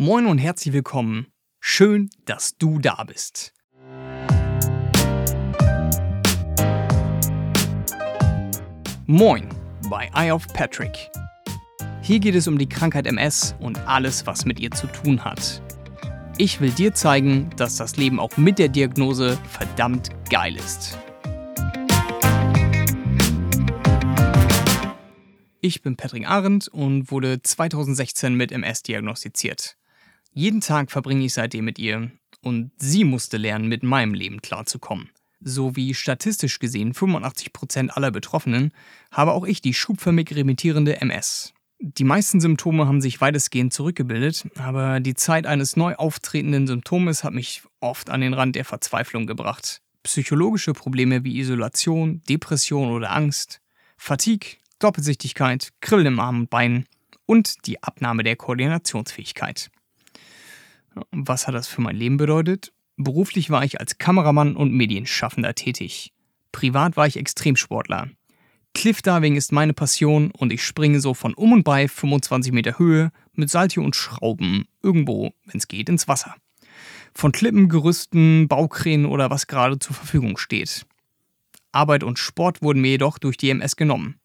Moin und herzlich willkommen. Schön, dass du da bist. Moin bei Eye of Patrick. Hier geht es um die Krankheit MS und alles, was mit ihr zu tun hat. Ich will dir zeigen, dass das Leben auch mit der Diagnose verdammt geil ist. Ich bin Patrick Arendt und wurde 2016 mit MS diagnostiziert. Jeden Tag verbringe ich seitdem mit ihr und sie musste lernen, mit meinem Leben klarzukommen. So wie statistisch gesehen 85% aller Betroffenen habe auch ich die schubförmig remittierende MS. Die meisten Symptome haben sich weitestgehend zurückgebildet, aber die Zeit eines neu auftretenden Symptomes hat mich oft an den Rand der Verzweiflung gebracht. Psychologische Probleme wie Isolation, Depression oder Angst, Fatigue, Doppelsichtigkeit, Kribbeln im Arm und Bein und die Abnahme der Koordinationsfähigkeit. Was hat das für mein Leben bedeutet? Beruflich war ich als Kameramann und Medienschaffender tätig. Privat war ich Extremsportler. Cliffdiving ist meine Passion und ich springe so von um und bei 25 Meter Höhe mit Saltio und Schrauben irgendwo, wenn es geht, ins Wasser. Von Klippen, Gerüsten, Baukränen oder was gerade zur Verfügung steht. Arbeit und Sport wurden mir jedoch durch die MS genommen.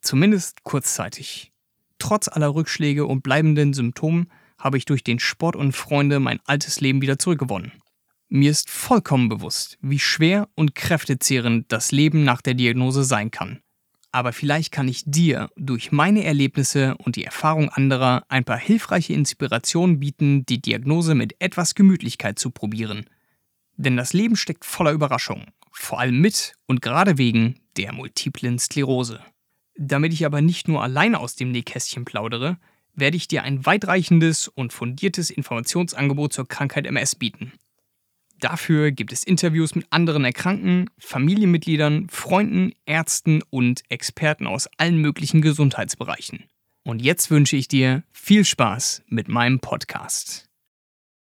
Zumindest kurzzeitig. Trotz aller Rückschläge und bleibenden Symptomen habe ich durch den Sport und Freunde mein altes Leben wieder zurückgewonnen. Mir ist vollkommen bewusst, wie schwer und kräftezehrend das Leben nach der Diagnose sein kann. Aber vielleicht kann ich dir durch meine Erlebnisse und die Erfahrung anderer ein paar hilfreiche Inspirationen bieten, die Diagnose mit etwas Gemütlichkeit zu probieren. Denn das Leben steckt voller Überraschungen, vor allem mit und gerade wegen der multiplen Sklerose. Damit ich aber nicht nur alleine aus dem Nähkästchen plaudere, werde ich dir ein weitreichendes und fundiertes Informationsangebot zur Krankheit MS bieten. Dafür gibt es Interviews mit anderen Erkrankten, Familienmitgliedern, Freunden, Ärzten und Experten aus allen möglichen Gesundheitsbereichen. Und jetzt wünsche ich dir viel Spaß mit meinem Podcast.